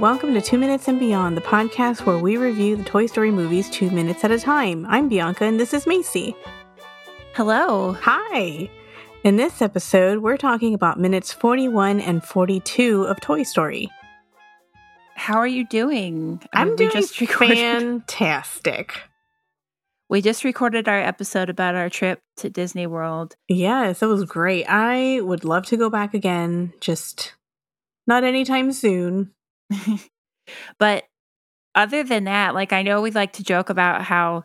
welcome to Two Minutes and Beyond, the podcast where we review the Toy Story movies two minutes at a time. I'm Bianca and this is Macy. Hello. Hi. In this episode, we're talking about minutes 41 and 42 of Toy Story. How are you doing? I am doing just recorded, fantastic. We just recorded our episode about our trip to Disney World. Yes, it was great. I would love to go back again, just not anytime soon. but other than that, like I know we like to joke about how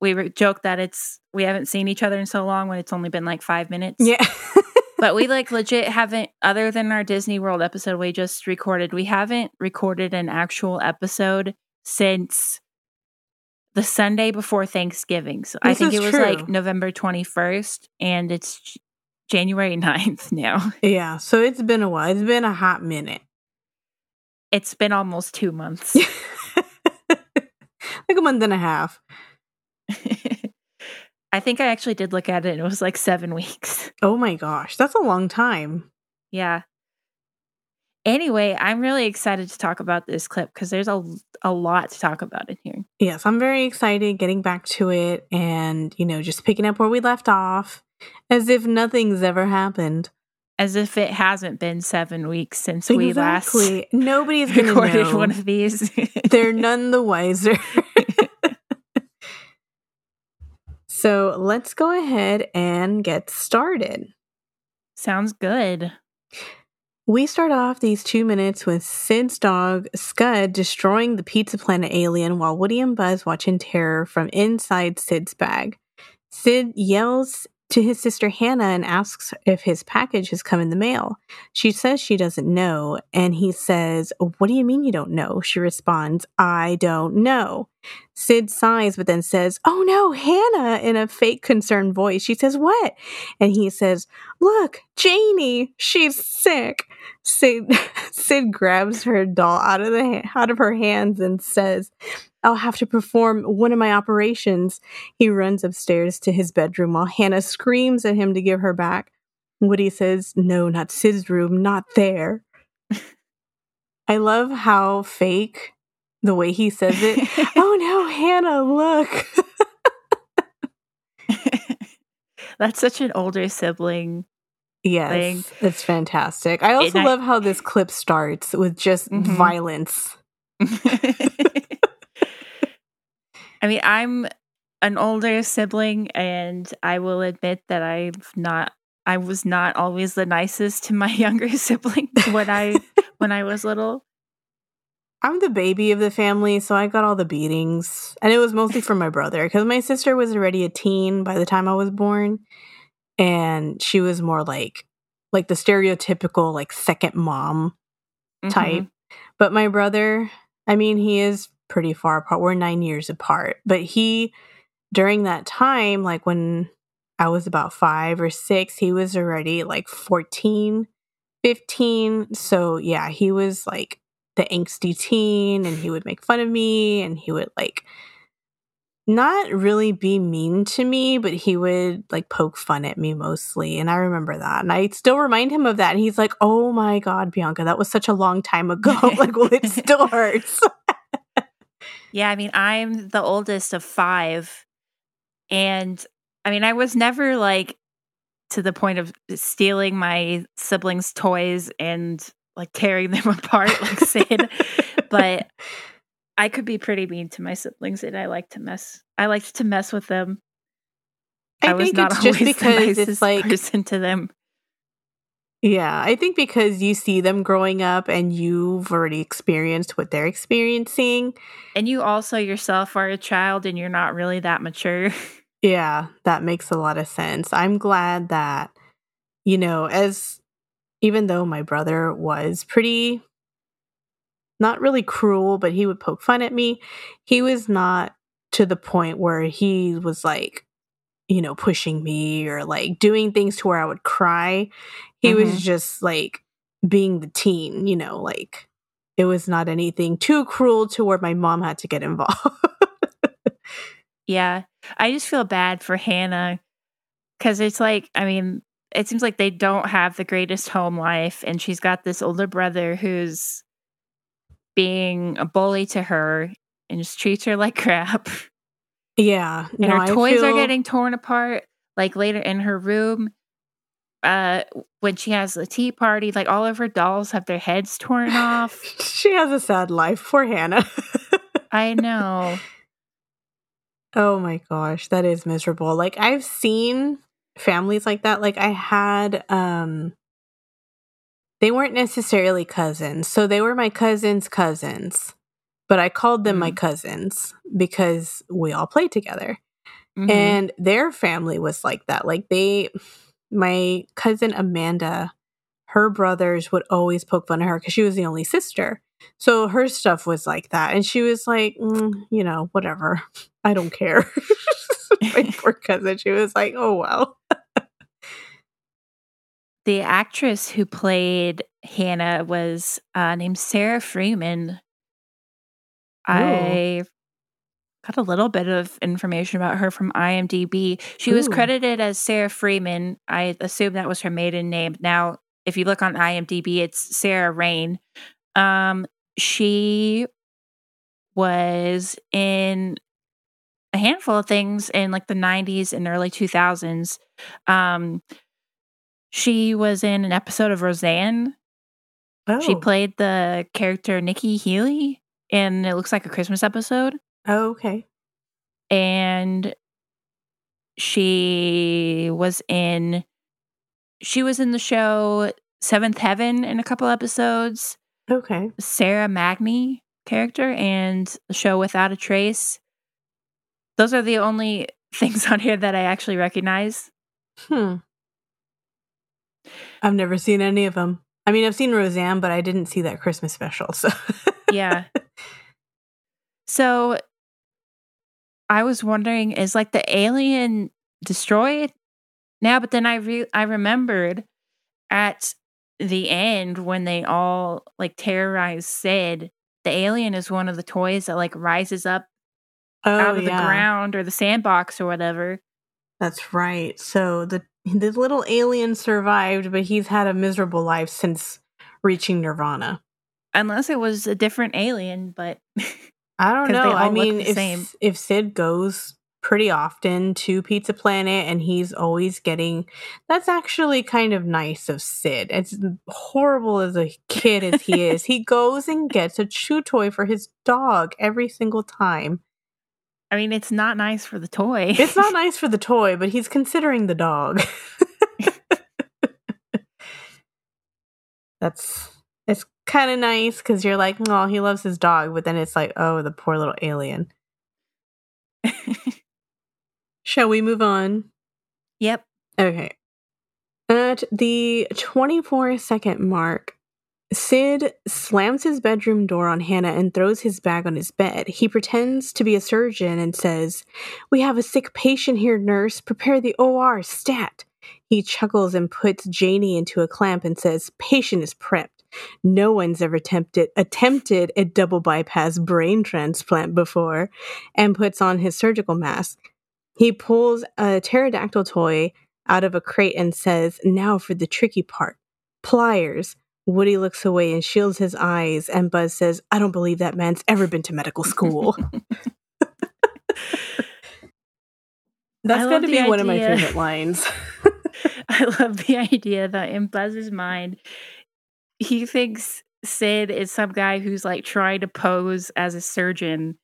we re- joke that it's we haven't seen each other in so long when it's only been like five minutes. Yeah. but we like legit haven't other than our Disney World episode we just recorded, we haven't recorded an actual episode since the Sunday before Thanksgiving. So this I think it was true. like November 21st and it's January 9th now. Yeah, so it's been a while. It's been a hot minute. It's been almost 2 months. like a month and a half. I think I actually did look at it and it was like 7 weeks. Oh my gosh, that's a long time. Yeah. Anyway, I'm really excited to talk about this clip because there's a, a lot to talk about in here. Yes, I'm very excited getting back to it and, you know, just picking up where we left off as if nothing's ever happened. As if it hasn't been seven weeks since exactly. we last Nobody's recorded know. one of these. They're none the wiser. so let's go ahead and get started. Sounds good. We start off these two minutes with Sid's dog, Scud, destroying the Pizza Planet alien while Woody and Buzz watch in terror from inside Sid's bag. Sid yells to his sister Hannah and asks if his package has come in the mail. She says she doesn't know, and he says, What do you mean you don't know? She responds, I don't know. Sid sighs, but then says, Oh no, Hannah, in a fake concerned voice. She says, What? And he says, Look, Janie, she's sick. Sid, Sid grabs her doll out of the out of her hands and says, I'll have to perform one of my operations. He runs upstairs to his bedroom while Hannah screams at him to give her back. Woody says, No, not Sid's room, not there. I love how fake the way he says it. oh no, Hannah, look. That's such an older sibling. Yes, thing. it's fantastic. I also love how this clip starts with just mm-hmm. violence. I mean, I'm an older sibling, and I will admit that I've not. I was not always the nicest to my younger sibling when I when I was little. I'm the baby of the family, so I got all the beatings, and it was mostly from my brother because my sister was already a teen by the time I was born, and she was more like like the stereotypical like second mom type. Mm-hmm. But my brother, I mean, he is pretty far apart. We're nine years apart. But he, during that time, like when I was about five or six, he was already like 14, 15. So yeah, he was like the angsty teen and he would make fun of me and he would like not really be mean to me, but he would like poke fun at me mostly. And I remember that. And I still remind him of that. And he's like, oh my God, Bianca, that was such a long time ago. like, well, it still hurts. Yeah, I mean, I'm the oldest of five. And I mean, I was never like to the point of stealing my siblings' toys and like tearing them apart like Sid. but I could be pretty mean to my siblings and I like to mess I liked to mess with them. I, I was not always because the it's like person to them. Yeah, I think because you see them growing up and you've already experienced what they're experiencing. And you also yourself are a child and you're not really that mature. yeah, that makes a lot of sense. I'm glad that, you know, as even though my brother was pretty, not really cruel, but he would poke fun at me, he was not to the point where he was like, you know, pushing me or like doing things to where I would cry. He mm-hmm. was just like being the teen, you know, like it was not anything too cruel to where my mom had to get involved. yeah. I just feel bad for Hannah because it's like, I mean, it seems like they don't have the greatest home life. And she's got this older brother who's being a bully to her and just treats her like crap. Yeah. And no, her toys are getting torn apart. Like later in her room, uh, when she has the tea party, like all of her dolls have their heads torn off. She has a sad life. Poor Hannah. I know. oh my gosh, that is miserable. Like I've seen families like that. Like I had um they weren't necessarily cousins. So they were my cousin's cousins. But I called them my Mm. cousins because we all played together. Mhm. And their family was like that. Like they my cousin Amanda, her brothers would always poke fun at her because she was the only sister. So her stuff was like that. And she was like, "Mm, you know, whatever. I don't care. my poor cousin. She was like, oh, well. the actress who played Hannah was uh, named Sarah Freeman. I got a little bit of information about her from IMDb. She was credited as Sarah Freeman. I assume that was her maiden name. Now, if you look on IMDb, it's Sarah Rain. Um, she was in a handful of things in like the 90s and early 2000s. Um, she was in an episode of Roseanne. Oh, She played the character Nikki Healy, and it looks like a Christmas episode. Oh, okay. And she was in she was in the show Seventh Heaven in a couple episodes. Okay. Sarah Magny character and the show Without a Trace. Those are the only things on here that I actually recognize. Hmm. I've never seen any of them. I mean, I've seen Roseanne, but I didn't see that Christmas special. So, yeah. So I was wondering is like the alien destroyed now but then I re- I remembered at the end when they all like terrorize Sid the alien is one of the toys that like rises up oh, out of yeah. the ground or the sandbox or whatever. That's right. So the the little alien survived, but he's had a miserable life since reaching Nirvana. Unless it was a different alien, but I don't know. I mean, if same. if Sid goes pretty often to Pizza Planet and he's always getting that's actually kind of nice of Sid. As horrible as a kid as he is, he goes and gets a chew toy for his dog every single time. I mean it's not nice for the toy. It's not nice for the toy, but he's considering the dog. That's it's kind of nice because you're like, oh, he loves his dog, but then it's like, oh, the poor little alien. Shall we move on? yep. Okay. At the 24 second mark, Sid slams his bedroom door on Hannah and throws his bag on his bed. He pretends to be a surgeon and says, We have a sick patient here, nurse. Prepare the OR stat. He chuckles and puts Janie into a clamp and says, Patient is prepped. No one's ever attempted attempted a double bypass brain transplant before, and puts on his surgical mask. He pulls a pterodactyl toy out of a crate and says, Now for the tricky part pliers. Woody looks away and shields his eyes, and Buzz says, I don't believe that man's ever been to medical school. That's got to be one of my favorite lines. I love the idea that in Buzz's mind, he thinks Sid is some guy who's like trying to pose as a surgeon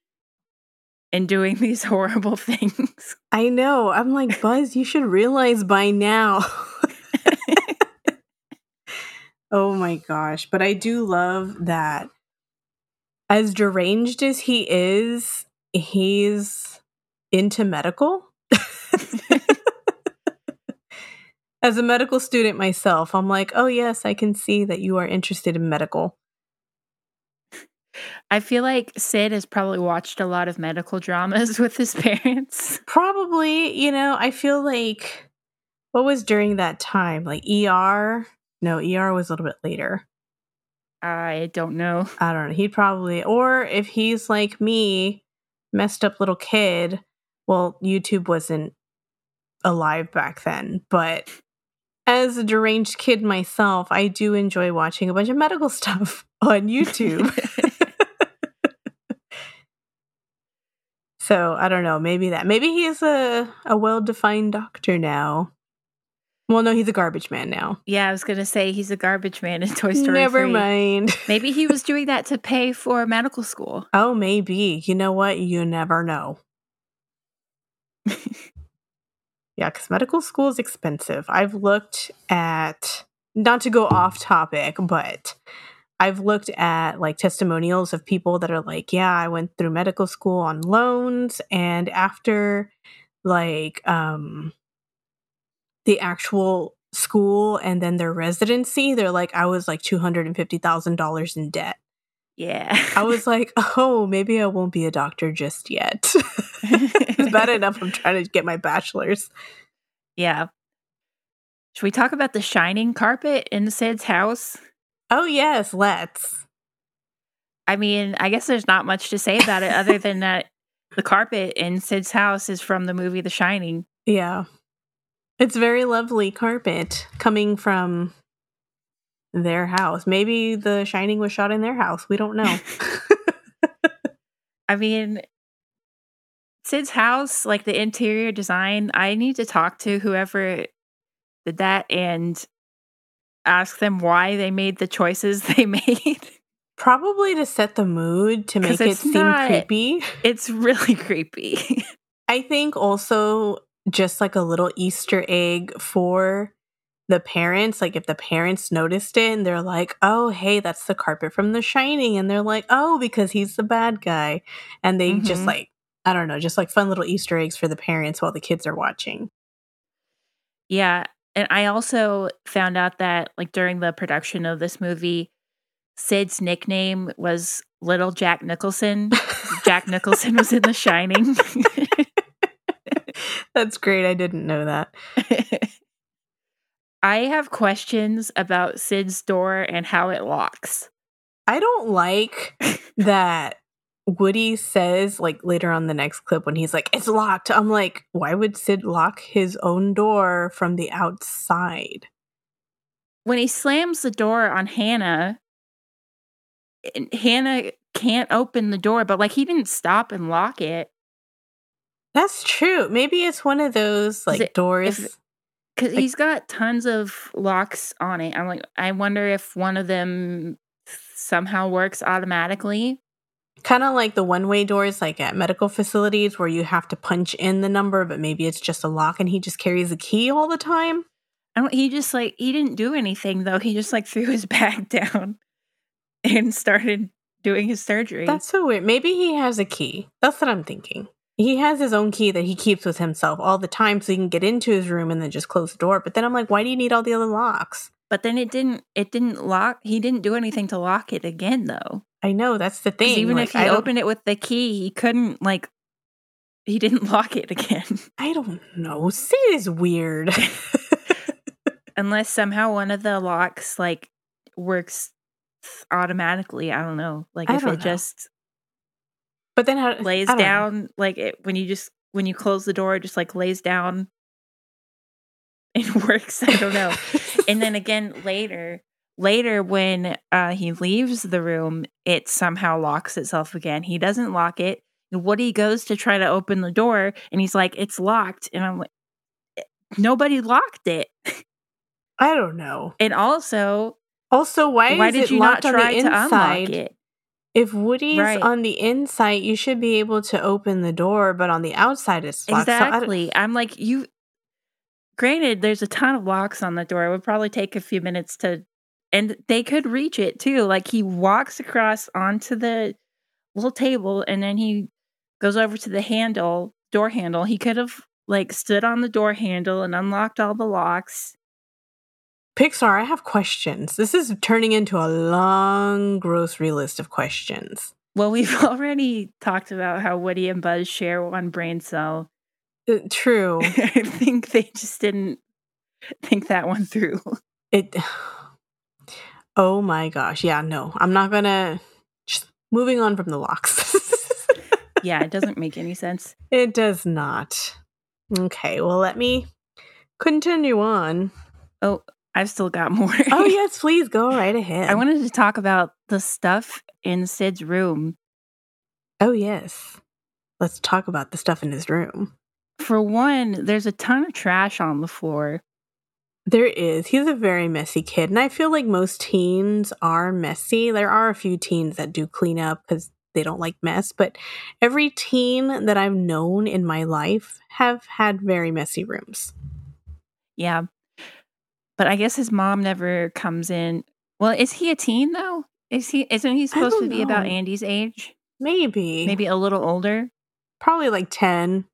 and doing these horrible things. I know. I'm like, Buzz, you should realize by now. oh my gosh. But I do love that as deranged as he is, he's into medical. as a medical student myself, I'm like, oh, yes, I can see that you are interested in medical. I feel like Sid has probably watched a lot of medical dramas with his parents. Probably, you know, I feel like what was during that time? Like ER? No, ER was a little bit later. I don't know. I don't know. He'd probably, or if he's like me, messed up little kid, well, YouTube wasn't alive back then, but as a deranged kid myself, I do enjoy watching a bunch of medical stuff on YouTube. so I don't know, maybe that. Maybe he is a, a well defined doctor now. Well, no, he's a garbage man now. Yeah, I was gonna say he's a garbage man in Toy Story. Never 3. mind. maybe he was doing that to pay for medical school. Oh, maybe. You know what? You never know yeah, because medical school is expensive. I've looked at, not to go off topic, but I've looked at like testimonials of people that are like, yeah, I went through medical school on loans. And after like um the actual school and then their residency, they're like, I was like $250,000 in debt. Yeah. I was like, oh, maybe I won't be a doctor just yet. it's bad enough I'm trying to get my bachelor's. Yeah. Should we talk about the shining carpet in Sid's house? Oh, yes, let's. I mean, I guess there's not much to say about it other than that the carpet in Sid's house is from the movie The Shining. Yeah. It's very lovely carpet coming from their house. Maybe The Shining was shot in their house. We don't know. I mean, Sid's house, like the interior design, I need to talk to whoever did that and ask them why they made the choices they made. Probably to set the mood to make it seem not- creepy. It's really creepy. I think also just like a little Easter egg for the parents. Like if the parents noticed it and they're like, oh, hey, that's the carpet from The Shining. And they're like, oh, because he's the bad guy. And they just Mhm. like, I don't know, just like fun little Easter eggs for the parents while the kids are watching. yeah. And I also found out that, like, during the production of this movie, Sid's nickname was Little Jack Nicholson. Jack Nicholson was in The Shining. That's great. I didn't know that. I have questions about Sid's door and how it locks. I don't like that Woody says, like later on the next clip, when he's like, it's locked. I'm like, why would Sid lock his own door from the outside? When he slams the door on Hannah, Hannah can't open the door, but like he didn't stop and lock it That's true. Maybe it's one of those like it- doors. if- because Like- he's got tons of locks on it. I'm like, I wonder if one of them somehow works automatically. kind of like the one way doors, like at medical facilities where you have to punch in the number, but maybe it's just a lock and he just carries a key all the time. I don't. He just like he didn't do anything though. He just like threw his bag down and started doing his surgery. That's so weird. Maybe he has a key. That's what I'm thinking. He has his own key that he keeps with himself all the time so he can get into his room and then just close the door. But then I'm like, why do you need all the other locks? but then it didn't. It didn't lock. He didn't do anything to lock it again though. I know that's the thing. even like, if I he don't- opened it with the key, he couldn't like. He didn't lock it again I don't know. Sid is weird. unless somehow one of the locks like works automatically. I don't know. Like I if it know. just but then how lays don't know. down like it when you just when you close the door it just like lays down and works i don't know. And then again later later when uh he leaves the room it somehow locks itself again. He doesn't lock it. Woody goes to try to open the door and he's like it's locked. And i'm like "Eh, nobody locked it. I don't know. and also Also, why, why did you not try to unlock it If Woody's Right. on the inside, you should be able to open the door, but on the outside it's locked. So Exactly. I'm like, you, granted, there's a ton of locks on the door. It would probably take a few minutes to, and they could reach it too. Like he walks across onto the little table and then he goes over to the handle, door handle. He could have like stood on the door handle and unlocked all the locks. Pixar, I have questions. This is turning into a long grocery list of questions. Well, we've already talked about how Woody and Buzz share one brain cell. Uh, true. I think they just didn't think that one through. it. Oh my gosh. Yeah, no. I'm not gonna. Just moving on from the locks. yeah, it doesn't make any sense. it does not. Okay, well, let me continue on. Oh, I've still got more. Oh, yes, please go right ahead. I wanted to talk about the stuff in Sid's room. Oh, yes. let's talk about the stuff in his room. For one, there's a ton of trash on the floor. There is. He's a very messy kid. And I feel like most teens are messy. There are a few teens that do clean up because they don't like mess, but every teen that I've known in my life have had very messy rooms. Yeah. But I guess his mom never comes in. Well, is he a teen though? Is he isn't he supposed to be know. about Andy's age? Maybe. Maybe a little older? Probably like 10.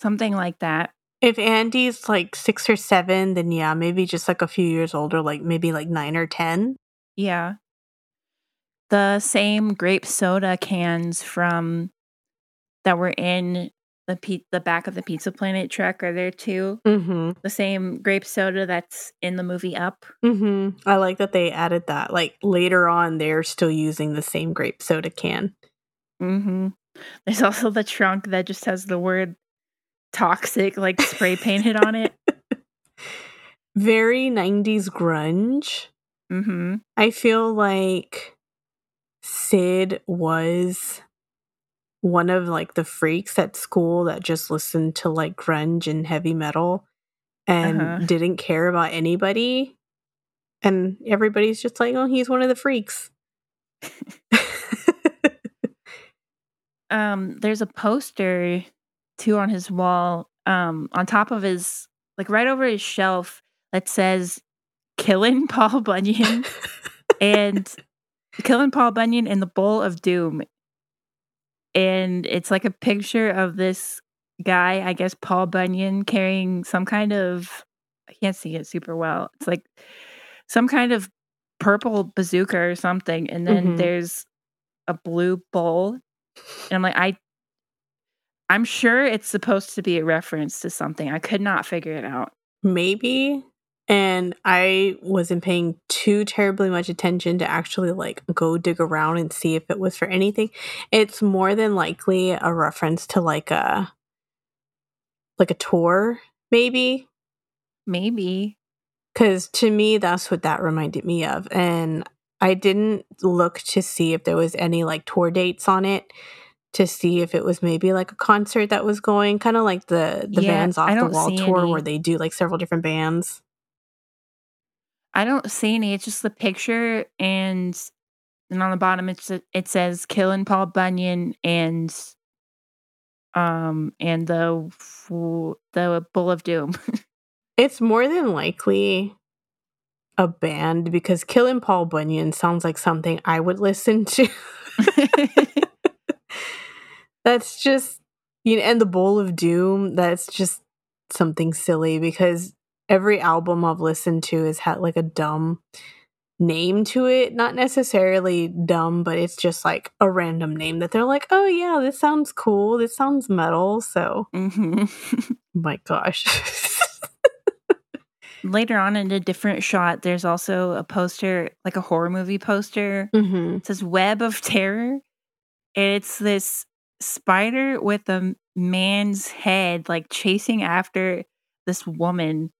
Something like that. If Andy's like 6 or 7, then yeah, maybe just like a few years older, like maybe like 9 or 10. Yeah. The same grape soda cans from that were in the pe- the back of the Pizza Planet truck are there too. Mm-hmm. The same grape soda that's in the movie Up. Mm-hmm. I like that they added that. Like later on, they're still using the same grape soda can. Mm-hmm. There's also the trunk that just has the word toxic like spray painted on it. Very 90s grunge. Mm-hmm. I feel like Sid was one of like the freaks at school that just listened to like grunge and heavy metal and uh-huh. didn't care about anybody. And everybody's just like, oh, he's one of the freaks. um, there's a poster too on his wall, um, on top of his like right over his shelf that says killing Paul Bunyan and killing Paul Bunyan in the bowl of doom and it's like a picture of this guy, I guess Paul Bunyan, carrying some kind of I can't see it super well. It's like some kind of purple bazooka or something, and then mm-hmm. there's a blue bowl, and I'm like, I, I'm sure it's supposed to be a reference to something. I could not figure it out. Maybe and I wasn't paying too terribly much attention to actually like go dig around and see if it was for anything. It's more than likely a reference to like a like a tour, maybe. Maybe. Cuz to me that's what that reminded me of and I didn't look to see if there was any like tour dates on it to see if it was maybe like a concert that was going kind of like the the yeah, bands off the wall tour any. where they do like several different bands. I don't see any. It's just the picture, and and on the bottom it's it says "Killing Paul Bunyan" and um and the the Bull of Doom. it's more than likely a band because "Killing Paul Bunyan" sounds like something I would listen to. that's just you know, and the Bowl of Doom. That's just something silly because every album I've listened to has had like a dumb name to it. Not necessarily dumb, but it's just like a random name that they're like, oh yeah, this sounds cool. This sounds metal. So, mm-hmm. my gosh. Later on in a different shot, there's also a poster, like a horror movie poster. Mm-hmm. It says Web of Terror. It's this spider with a man's head, like chasing after this woman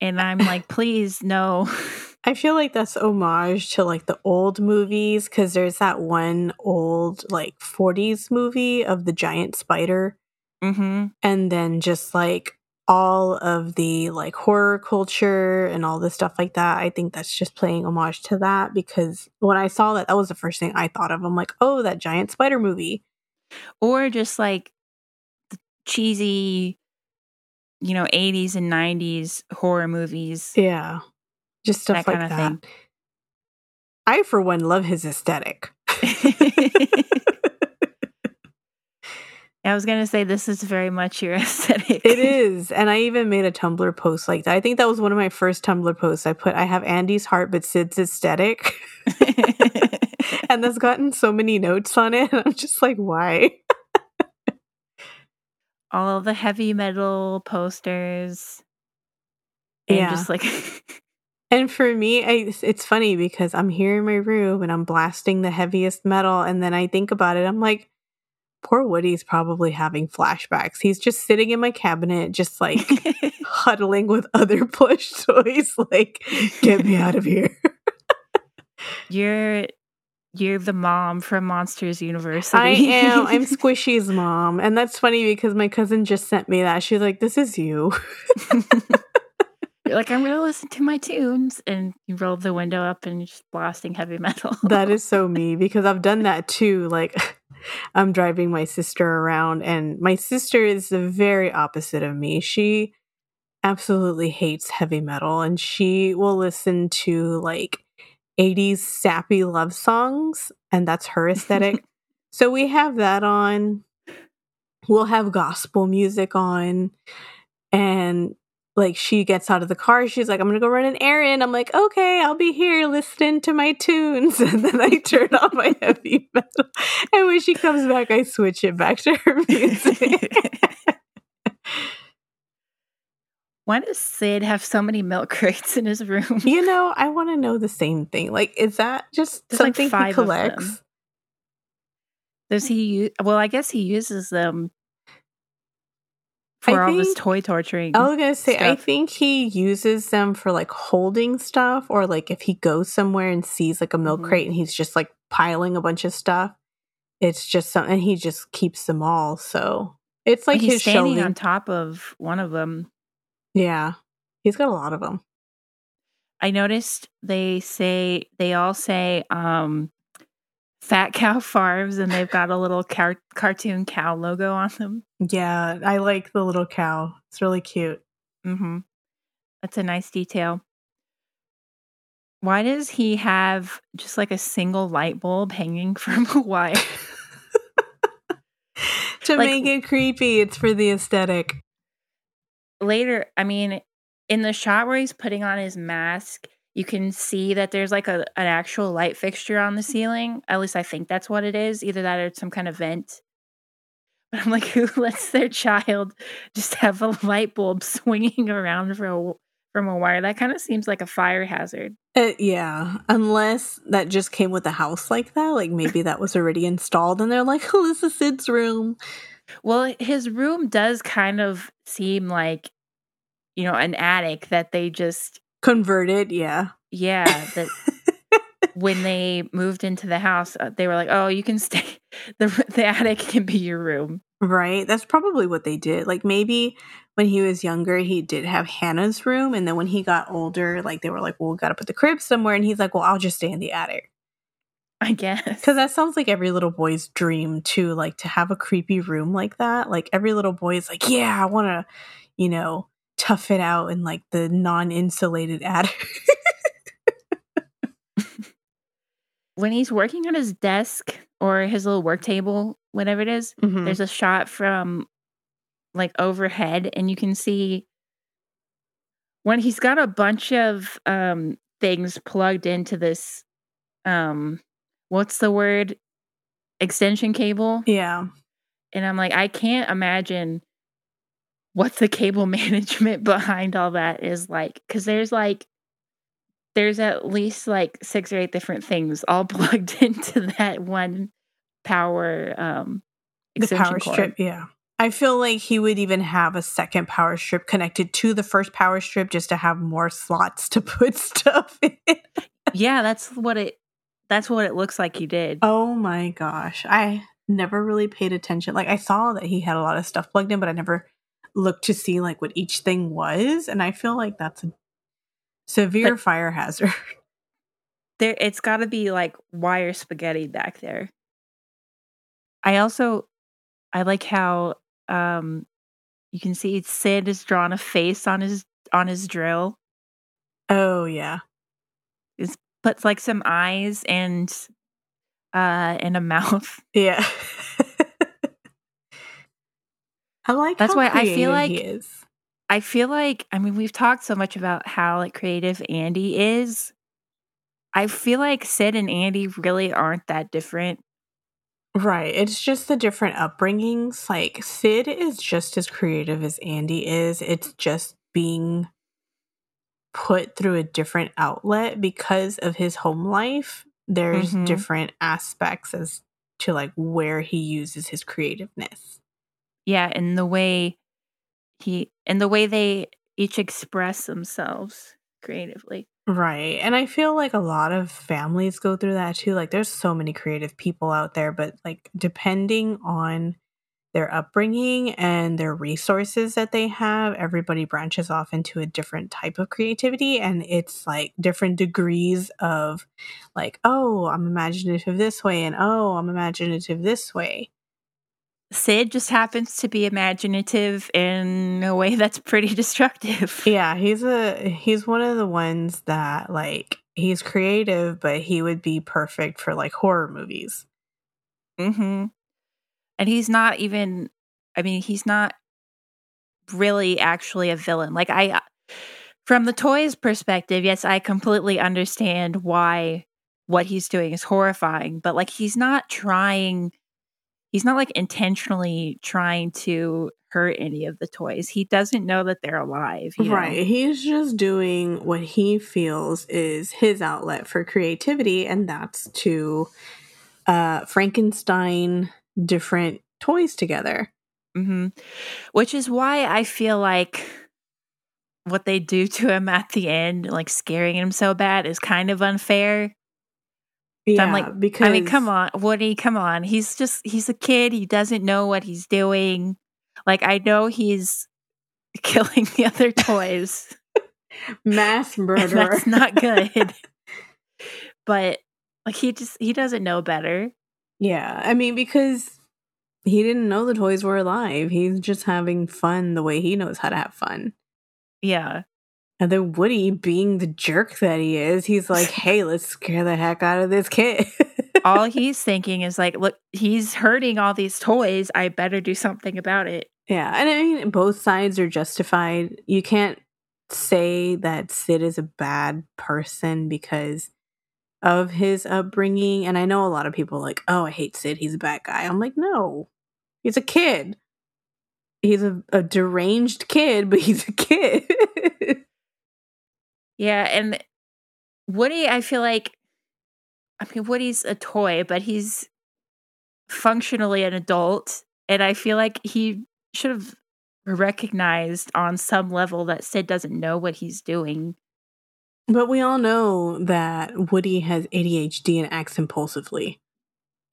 and I'm like, please, no. I feel like that's homage to like the old movies because there's that one old like 40s movie of the giant spider. Mm-hmm. And then just like all of the like horror culture and all the stuff like that. I think that's just playing homage to that because when I saw that, that was the first thing I thought of. I'm like, oh, that giant spider movie. Or just like cheesy you know, 80s and 90s horror movies. Yeah. Just stuff that like that. Thing. I, for one, love his aesthetic. I was going to say this is very much your aesthetic. It is. And I even made a Tumblr post like that. I think that was one of my first Tumblr posts. I put, I have Andy's heart, but Sid's aesthetic. and that's gotten so many notes on it. I'm just like, why? All the heavy metal posters. And yeah. just like And for me, I, it's funny because I'm here in my room and I'm blasting the heaviest metal, and then I think about it. I'm like, poor Woody's probably having flashbacks. He's just sitting in my cabinet, just like huddling with other plush toys. Like, get me out of here. you're you're the mom from Monsters University. I am. I'm Squishy's mom. And that's funny because my cousin just sent me that. She's like, This is you. you're like, I'm gonna listen to my tunes and you roll the window up and just blasting heavy metal. that is so me because I've done that too. Like I'm driving my sister around and my sister is the very opposite of me. She absolutely hates heavy metal and she will listen to like 80s sappy love songs and that's her aesthetic. so we have that on. We'll have gospel music on and like she gets out of the car she's like i'm gonna go run an errand i'm like okay i'll be here listening to my tunes and then i turn on my heavy metal and when she comes back i switch it back to her music why does sid have so many milk crates in his room you know i want to know the same thing like is that just There's something like he collects does he use? well i guess he uses them for I all think, this toy torturing. I was gonna say, stuff. I think he uses them for like holding stuff, or like if he goes somewhere and sees like a milk mm-hmm. crate and he's just like piling a bunch of stuff. It's just something he just keeps them all. So it's like he's his standing on top of one of them. Yeah, he's got a lot of them. I noticed they say they all say um Fat Cow Farms and they've got a little car- cartoon cow logo on them. Yeah, I like the little cow. It's really cute. Mhm. That's a nice detail. Why does he have just like a single light bulb hanging from a wire? to like, make it creepy, it's for the aesthetic. Later, I mean, in the shot where he's putting on his mask, you can see that there's like a an actual light fixture on the ceiling. At least I think that's what it is. Either that or it's some kind of vent. But I'm like, who lets their child just have a light bulb swinging around for a, from a wire? That kind of seems like a fire hazard. Uh, yeah, unless that just came with the house like that. Like maybe that was already installed, and they're like, "Oh, this is Sid's room." Well, his room does kind of seem like, you know, an attic that they just converted yeah. Yeah that when they moved into the house uh, they were like oh you can stay. The the attic can be your room. Right that's probably what they did like maybe when he was younger he did have hannah's room and then when he got older like they were like well we gotta put the crib somewhere and he's like well i'll just stay in the attic I guess. Because that sounds like every little boy's dream, too. Like to have a creepy room like that. Like every little boy is like, yeah, I want to, you know, tough it out in like the non-insulated attic. when he's working on his desk or his little work table, whatever it is, mm-hmm. there's a shot from like overhead and you can see when he's got a bunch of um things plugged into this um what's the word? Extension cable? Yeah. And i'm like i can't imagine what the cable management behind all that is like because there's like there's at least like six or eight different things all plugged into that one power um the power cord. strip yeah. I feel like he would even have a second power strip connected to the first power strip just to have more slots to put stuff in. Yeah that's what it that's what it looks like he did. Oh my gosh. I never really paid attention. Like i saw that he had a lot of stuff plugged in but i never looked to see like what each thing was and i feel like that's a severe but fire hazard. There it's got to be like wire spaghetti back there. I also i like how um you can see sid has drawn a face on his on his drill. Oh yeah. It puts like some eyes and uh and a mouth yeah I like that's why I feel like I feel like I mean we've talked so much about how like creative Andy is. I feel like Sid and Andy really aren't that different. Right. It's just the different upbringings. Like Sid is just as creative as Andy is. It's just being put through a different outlet because of his home life. There's mm-hmm. different aspects as to like where he uses his creativeness yeah and the way he and the way they each express themselves creatively Right. And I feel like a lot of families go through that too. Like there's so many creative people out there, but like depending on their upbringing and their resources that they have, everybody branches off into a different type of creativity. And it's like different degrees of, like, oh, I'm imaginative this way, and oh, I'm imaginative this way. Sid just happens to be imaginative in a way that's pretty destructive. Yeah, he's a he's one of the ones that like he's creative, but he would be perfect for like horror movies. Mhm. And he's not even I mean, he's not really actually a villain. Like I uh, from the toys perspective, yes, I completely understand why what he's doing is horrifying, but like he's not trying he's not like intentionally trying to hurt any of the toys. He doesn't know that they're alive. right. Know? He's just doing what he feels is his outlet for creativity, and that's to uh, Frankenstein different toys together. Mm-hmm. Which is why I feel like what they do to him at the end, like scaring him so bad, is kind of unfair. Yeah, I'm like, because I mean, come on, Woody, come on. He's just he's a kid. He doesn't know what he's doing. Like I know he's killing the other toys. Mass murder. That's not good. but like he just he doesn't know better. Yeah. I mean, because he didn't know the toys were alive. He's just having fun the way he knows how to have fun. Yeah. And then Woody, being the jerk that he is, he's like, hey, let's scare the heck out of this kid. all he's thinking is like, look, he's hurting all these toys. I better do something about it. Yeah. And I mean, both sides are justified. You can't say that Sid is a bad person because of his upbringing. And I know a lot of people like, oh, I hate Sid. He's a bad guy. I'm like, no, he's a kid. He's a, a deranged kid, but he's a kid. Yeah, and Woody, I feel like, I mean, Woody's a toy, but he's functionally an adult, and I feel like he should have recognized on some level that Sid doesn't know what he's doing. But we all know that Woody has ADHD and acts impulsively.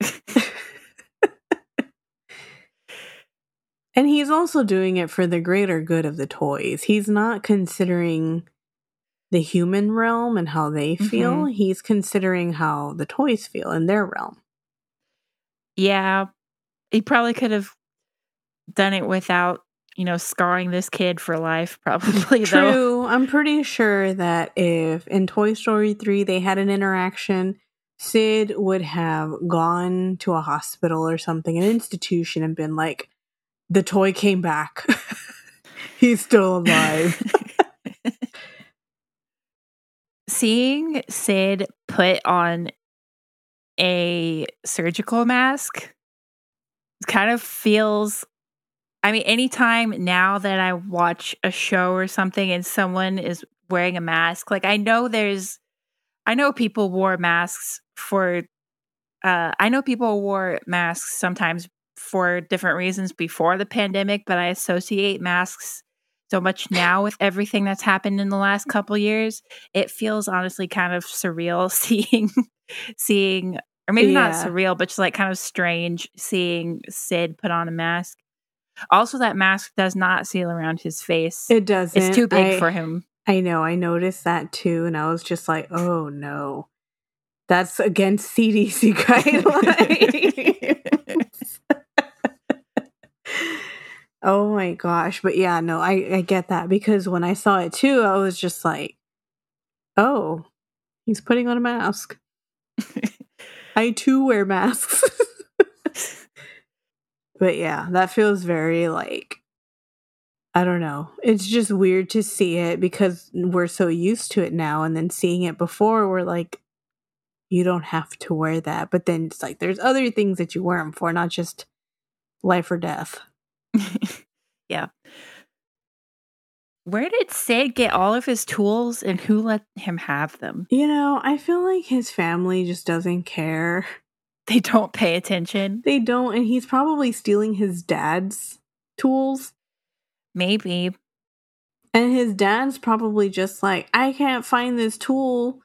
and he's also doing it for the greater good of the toys. He's not considering the human realm and how they feel. Mm-hmm. He's considering how the toys feel in their realm. Yeah. He probably could have done it without, you know, scarring this kid for life, probably. True. Though. I'm pretty sure that if in Toy Story 3 they had an interaction, Sid would have gone to a hospital or something, an institution, and been like, the toy came back. He's still alive. seeing Sid put on a surgical mask kind of feels I mean anytime now that I watch a show or something and someone is wearing a mask like I know there's I know people wore masks for uh I know people wore masks sometimes for different reasons before the pandemic but I associate masks so much now with everything that's happened in the last couple years it feels honestly kind of surreal seeing seeing or maybe yeah. not surreal but just like kind of strange seeing sid put on a mask also that mask does not seal around his face it doesn't it's too big I, for him i know i noticed that too and i was just like oh no that's against cdc guidelines Oh my gosh. But yeah, no, I, I get that because when I saw it too, I was just like, oh, he's putting on a mask. I too wear masks. But yeah, that feels very like, I don't know. It's just weird to see it because we're so used to it now. And then seeing it before, we're like, you don't have to wear that. But then it's like, there's other things that you wear them for, not just life or death. yeah. Where did Sid get all of his tools and who let him have them? You know, I feel like his family just doesn't care. They don't pay attention. They don't, and he's probably stealing his dad's tools. Maybe. And his dad's probably just like, I can't find this tool.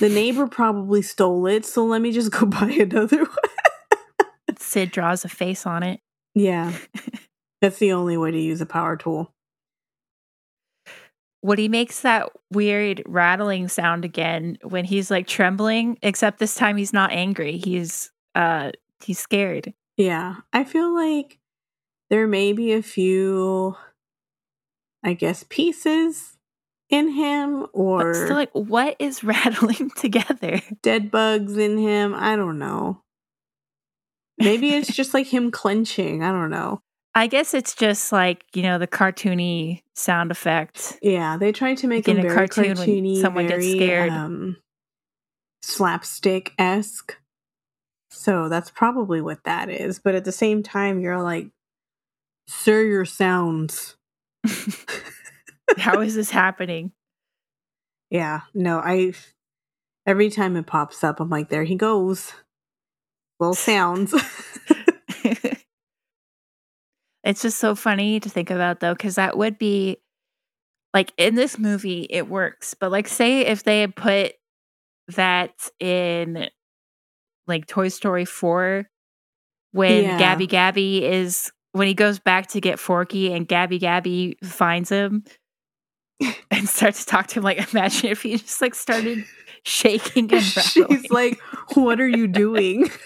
The neighbor probably stole it, so let me just go buy another one. Sid draws a face on it. Yeah. That's the only way to use a power tool. Woody makes that weird rattling sound again when he's like trembling, except this time he's not angry. He's uh he's scared. Yeah. I feel like there may be a few I guess pieces in him or still like what is rattling together? dead bugs in him. I don't know. Maybe it's just like him clenching. I don't know. I guess it's just like, you know, the cartoony sound effect. Yeah, they tried to make in a very cartoon when cartoony, someone gets scared. um, slapstick esque. So that's probably what that is. But at the same time, you're like, sir, your sounds. How is this happening? Yeah, no, I. Every time it pops up, I'm like, there he goes. Little sounds. it's just so funny to think about though, because that would be like in this movie, it works. But like, say if they had put that in like Toy Story 4, when Yeah. Gabby Gabby is when he goes back to get Forky and Gabby Gabby finds him and starts to talk to him, like imagine if he just like started shaking and. She's like, what are you doing?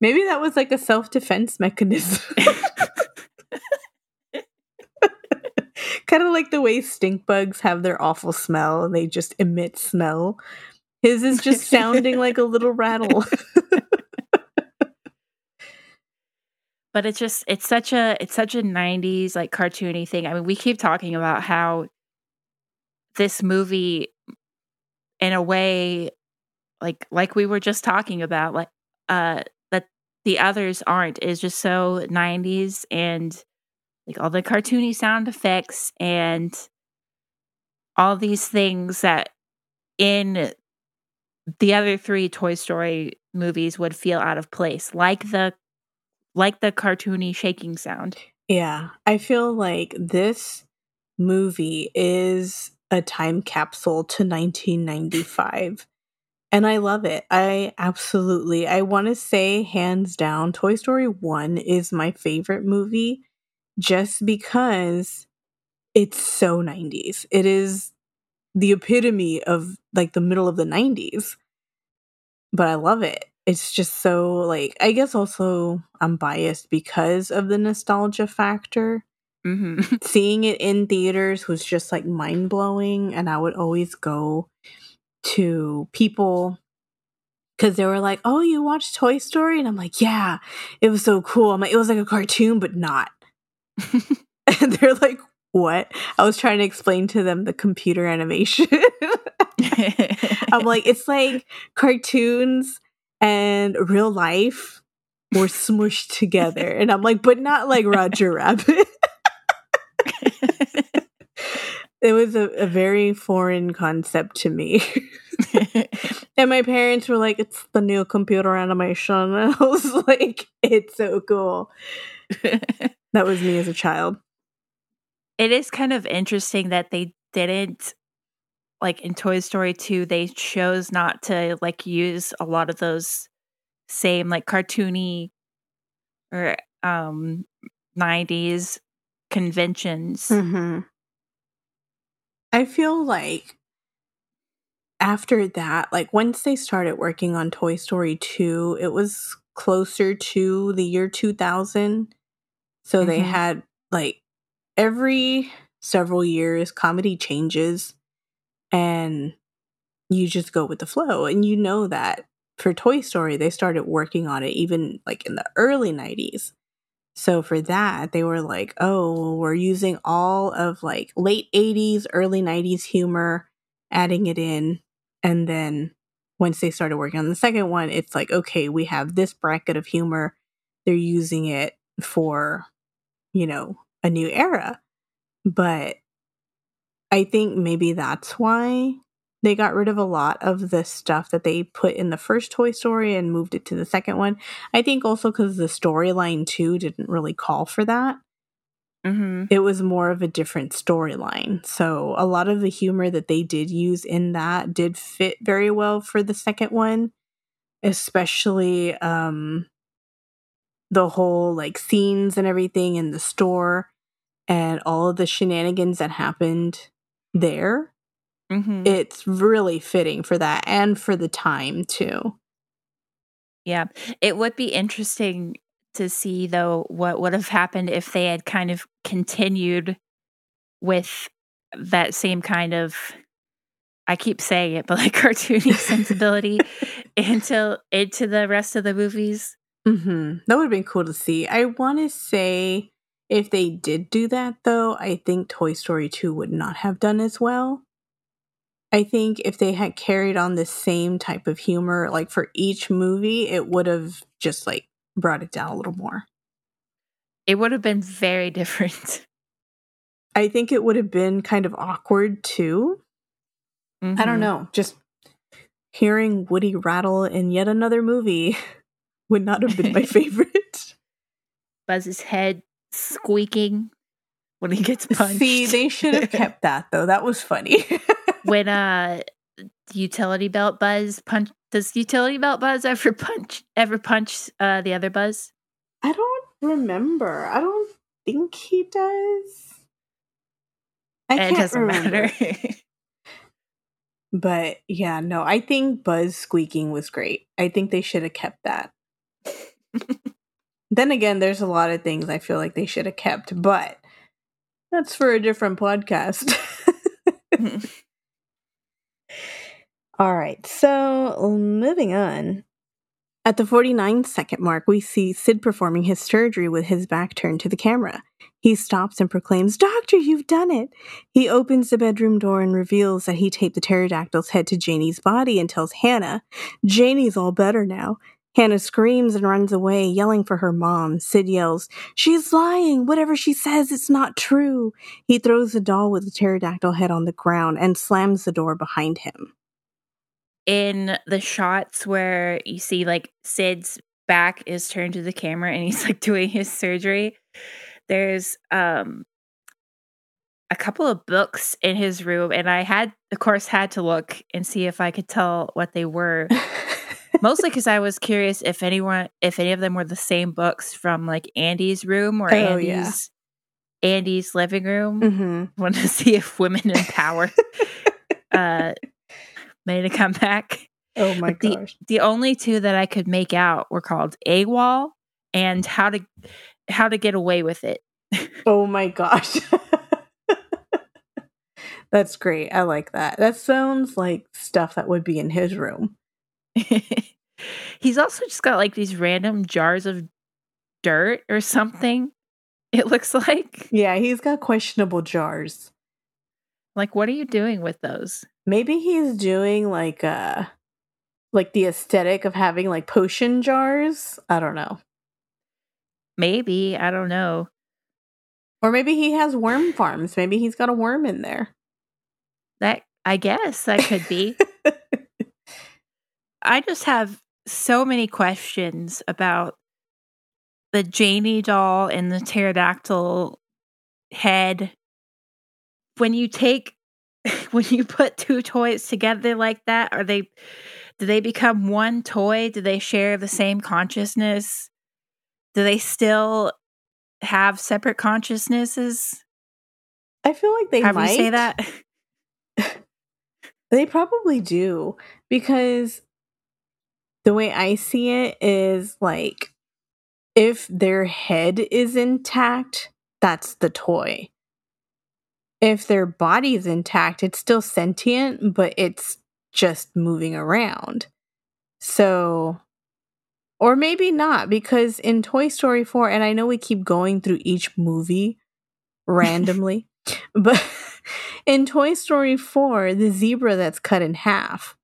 Maybe that was like a self defense mechanism. kind of like the way stink bugs have their awful smell and they just emit smell. His is just sounding like a little rattle. but it's just it's such a it's such a 90s like cartoony thing i mean we keep talking about how this movie in a way like like we were just talking about like uh the others aren't is just so 90s and like all the cartoony sound effects and all these things that in the other three toy story movies would feel out of place like the like the cartoony shaking sound. yeah, I feel like this movie is a time capsule to 1995. And I love it. I absolutely, I want to say hands down, Toy Story 1 is my favorite movie just because it's so 90s. It is the epitome of like the middle of the 90s. But I love it. It's just so like I guess also I'm biased because of the nostalgia factor. Mm-hmm. Seeing it in theaters was just like mind blowing and I would always go to people because they were like, "Oh, you watched Toy Story?" and I'm like, "Yeah, it was so cool." I'm like, "It was like a cartoon, but not." and they're like, "What?" I was trying to explain to them the computer animation. I'm like, it's like cartoons and real life were smushed together, and I'm like, but not like Roger Rabbit. It was a, a very foreign concept to me. and my parents were like, it's the new computer animation. And I was like, it's so cool. That was me as a child. it is kind of interesting that they didn't like in Toy Story 2 they chose not to like use a lot of those same like cartoony or um 90s conventions. Mm-hmm. I feel like after that, like once they started working on Toy Story 2, it was closer to the year 2000. So they Mhm. had like every several years, comedy changes and you just go with the flow. And you know that for Toy Story, they started working on it even like in the early 90s. So for that, they were like, oh, we're using all of like late 80s, early 90s humor, adding it in. And then once they started working on the second one, it's like, okay, we have this bracket of humor. They're using it for, you know, a new era. But I think maybe that's why they got rid of a lot of the stuff that they put in the first Toy Story and moved it to the second one. I think also because the storyline too didn't really call for that. Mm-hmm. it was more of a different storyline. So a lot of the humor that they did use in that did fit very well for the second one, especially um the whole like scenes and everything in the store and all of the shenanigans that happened there. Mm-hmm. It's really fitting for that and for the time too. Yeah. It would be interesting to see though what would have happened if they had kind of continued with that same kind of I keep saying it, but like cartoony sensibility into into the rest of the movies. Mm-hmm. That would have been cool to see. I want to say if they did do that, though, I think Toy Story 2 would not have done as well. I think if they had carried on the same type of humor, like for each movie, it would have just like brought it down a little more. It would have been very different. I think it would have been kind of awkward too. I Mhm. don't know. Just hearing Woody rattle in yet another movie would not have been my favorite. Buzz's head squeaking when he gets punched. See, they should have kept that though. That was funny. When uh utility belt buzz punch does utility belt buzz ever punch ever punch uh the other buzz I don't remember. I don't think he does. I it doesn't remember. matter But yeah, no, I think Buzz squeaking was great. I think they should have kept that. then again, there's a lot of things I feel like they should have kept, but that's for a different podcast. All right, so moving on. At the 49 second mark, we see Sid performing his surgery with his back turned to the camera. He stops and proclaims, Doctor, you've done it! He opens the bedroom door and reveals that he taped the pterodactyl's head to Janie's body and tells Hannah, Janie's all better now. Hannah screams and runs away, yelling for her mom. Sid yells, She's lying! Whatever she says, it's not true! He throws the doll with the pterodactyl head on the ground and slams the door behind him. In the shots where you see like sid's back is turned to the camera and he's like doing his surgery there's um a couple of books in his room and i had of course had to look and see if i could tell what they were mostly because i was curious if anyone if any of them were the same books from like andy's room or Oh, yeah. andy's andy's living room hmm want to see if women in power uh made a comeback Oh my But the- gosh. the only two that i could make out were called awol and how to how to get away with it Oh my gosh. That's great. I like that. That sounds like stuff that would be in his room. he's also just got like these random jars of dirt or something it looks like Yeah, he's got questionable jars. Like what are you doing with those Maybe he's doing like uh like the aesthetic of having like potion jars. I don't know. maybe i don't know Or maybe he has worm farms. Maybe he's got a worm in there. that i guess that could be I just have so many questions about the Janie doll and the pterodactyl head. When you take, when you put two toys together like that, are they, do they become one toy? Do they share the same consciousness? Do they still have separate consciousnesses? I feel like they Have might you say that? They probably do because the way I see it is like if their head is intact, that's the toy. If their body is intact, it's still sentient, but it's just moving around. So, or maybe not, because in Toy Story 4, and I know we keep going through each movie randomly, but in Toy Story 4, the zebra that's cut in half,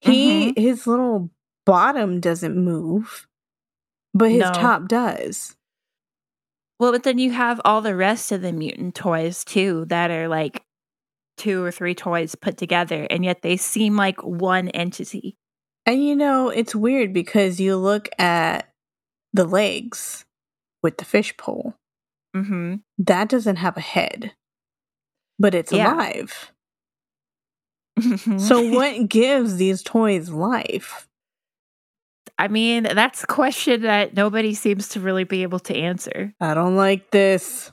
he mm-hmm. his little bottom doesn't move, but his No. top does. Well, but then you have all the rest of the mutant toys too that are like two or three toys put together, and yet they seem like one entity. And you know, it's weird because you look at the legs with the fishpole, Mm-hmm. That doesn't have a head, but it's Yeah. alive. So, what gives these toys life? I mean, that's a question that nobody seems to really be able to answer. I don't like this.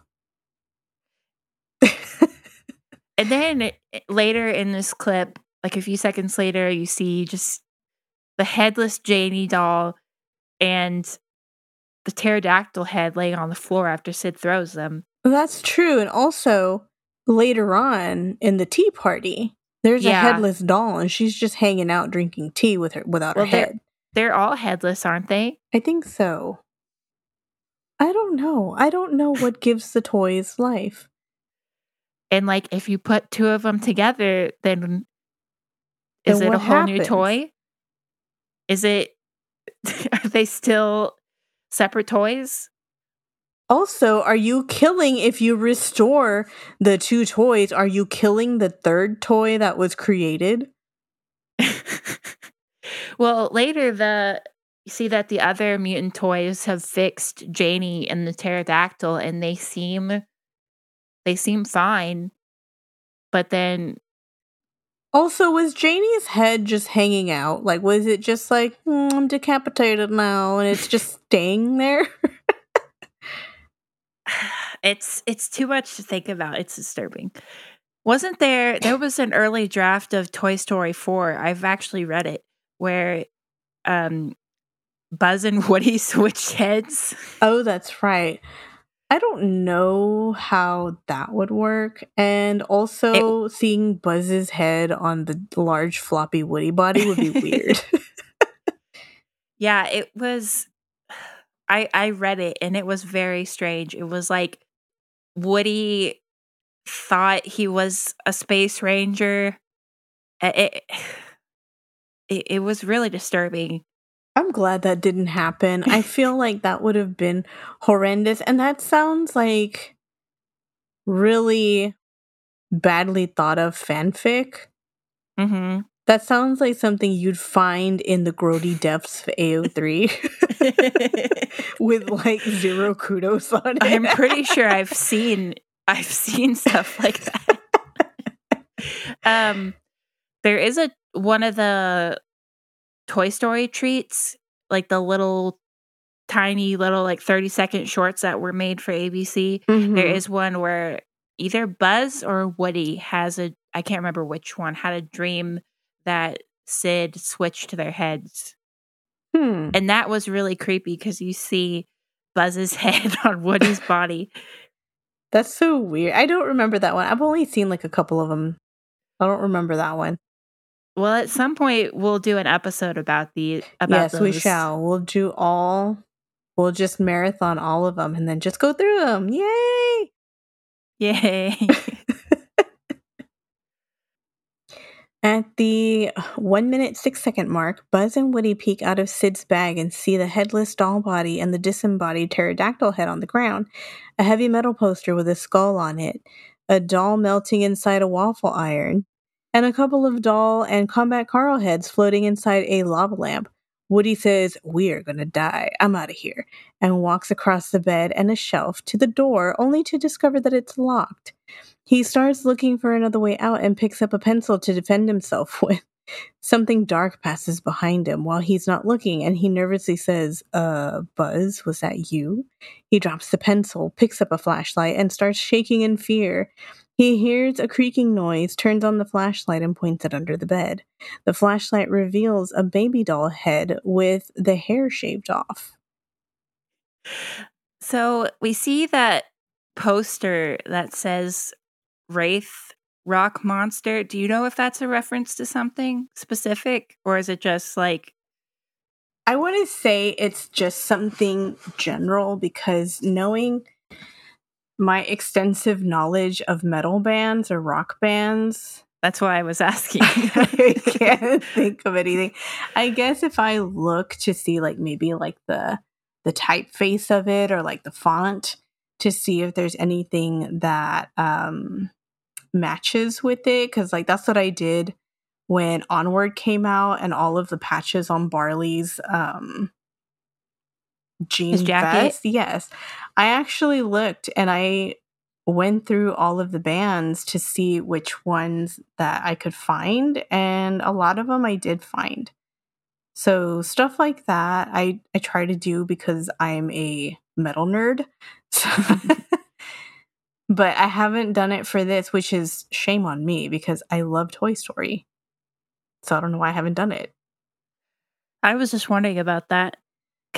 And then later in this clip, like a few seconds later, you see just the headless Janie doll and the pterodactyl head laying on the floor after Sid throws them. That's true. And also, later on in the tea party, there's Yeah. a headless doll and she's just hanging out drinking tea with her without Well, her head. They're all headless, aren't they? I think so. I don't know. I don't know what gives the toys life. And like, if you put two of them together, then is Then it a whole new toy? Is it? Are they still separate toys? Also, are you killing if you restore the two toys? Are you killing the third toy that was created? well, later the you see that the other mutant toys have fixed Janie and the pterodactyl, and they seem they seem fine. But then, Also, was Janie's head just hanging out? Like, was it just like, "Hmm, I'm decapitated now and it's just staying there? it's it's too much to think about. It's disturbing. Wasn't there there was an early draft of Toy Story 4. I've actually read it where um Buzz and Woody switched heads. oh, that's right. I don't know how that would work. And also, seeing Buzz's head on the large floppy Woody body would be weird. Yeah, it was I I read it and it was very strange. It was like Woody thought he was a space ranger. Uh, It it, it was really disturbing. I'm glad that didn't happen. I feel like that would have been horrendous. And that sounds like really badly thought of fanfic. Mhm. That sounds like something you'd find in the grody depths of AO3 with like zero kudos on it. I'm pretty sure I've seen I've seen stuff like that. um there is a one of the Toy Story treats, like the little tiny little like 30 second shorts that were made for ABC. Mhm. There is one where either Buzz or Woody has a I can't remember which one had a dream that Sid switched their heads. Hmm. And that was really creepy because you see Buzz's head on Woody's body. That's so weird. I don't remember that one. I've only seen like a couple of them. I don't remember that one. Well, at some point we'll do an episode about the about yes, we shall. We'll do all. We'll just marathon all of them and then just go through them. Yay! Yay. At the one minute, six second mark, Buzz and Woody peek out of Sid's bag and see the headless doll body and the disembodied pterodactyl head on the ground, a heavy metal poster with a skull on it, a doll melting inside a waffle iron, and a couple of doll and combat Carl heads floating inside a lava lamp. Woody says, We're gonna die. I'm out of here, and walks across the bed and a shelf to the door, only to discover that it's locked. He starts looking for another way out and picks up a pencil to defend himself with. Something dark passes behind him while he's not looking, and he nervously says, Uh, Buzz, was that you? He drops the pencil, picks up a flashlight, and starts shaking in fear. He hears a creaking noise, turns on the flashlight, and points it under the bed. The flashlight reveals a baby doll head with the hair shaved off. so we see that poster that says Wraith Rock Monster. Do you know if that's a reference to something specific or is it just like I want to say it's just something general because knowing my extensive knowledge of metal bands or rock bands, that's why I was asking? I can't think of anything. I guess if I look to see like maybe like the the typeface of it or like the font to see if there's anything that um matches with it cuz like that's what I did when Onward came out and all of the patches on Barley's um jean vest. Yes. I actually looked and I went through all of the bands to see which ones that I could find and a lot of them I did find. So stuff like that I I try to do because I'm a metal nerd. but I haven't done it for this, which is shame on me because I love Toy Story. So I don't know why I haven't done it. I was just wondering about that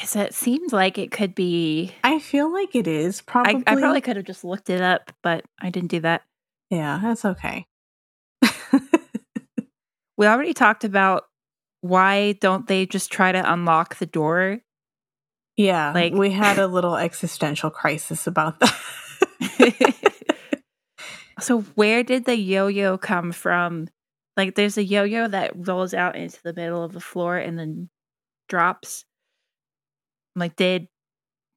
because it seems like it could be. I feel like it is probably. I, I probably could have just looked it up, but I didn't do that. Yeah, that's okay. we already talked about why don't they just try to unlock the door? Yeah, like we had a little existential crisis about that. so where did the yo-yo come from? Like there's a yo-yo that rolls out into the middle of the floor and then drops. Like did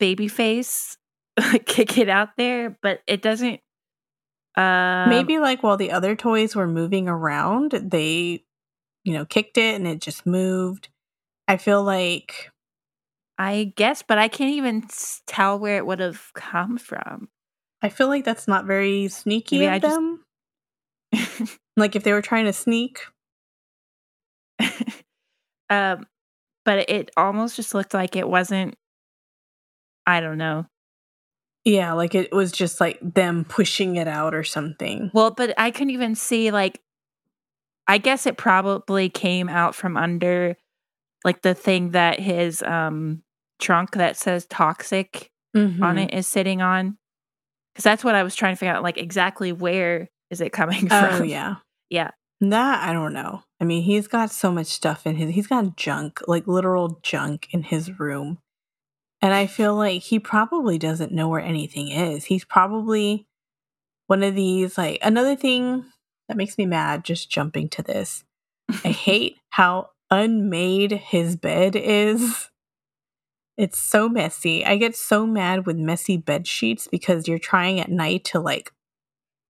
Babyface kick it out there, but it doesn't uh maybe like while the other toys were moving around, they you know, kicked it and it just moved. I feel like I guess, but I can't even tell where it would have come from. I feel like that's not very sneaky Maybe of I them. Just... like if they were trying to sneak. um, but it almost just looked like it wasn't. I don't know. Yeah, like it was just like them pushing it out or something. Well, but I couldn't even see like I guess it probably came out from under like the thing that his um trunk that says toxic mm-hmm. on it is sitting on. Cuz that's what I was trying to figure out like exactly where is it coming oh, from? Oh yeah. Yeah. That I don't know. I mean, he's got so much stuff in his he's got junk, like literal junk in his room. And I feel like he probably doesn't know where anything is. He's probably one of these like another thing that makes me mad just jumping to this. I hate how unmade his bed is. It's so messy. I get so mad with messy bed sheets because you're trying at night to like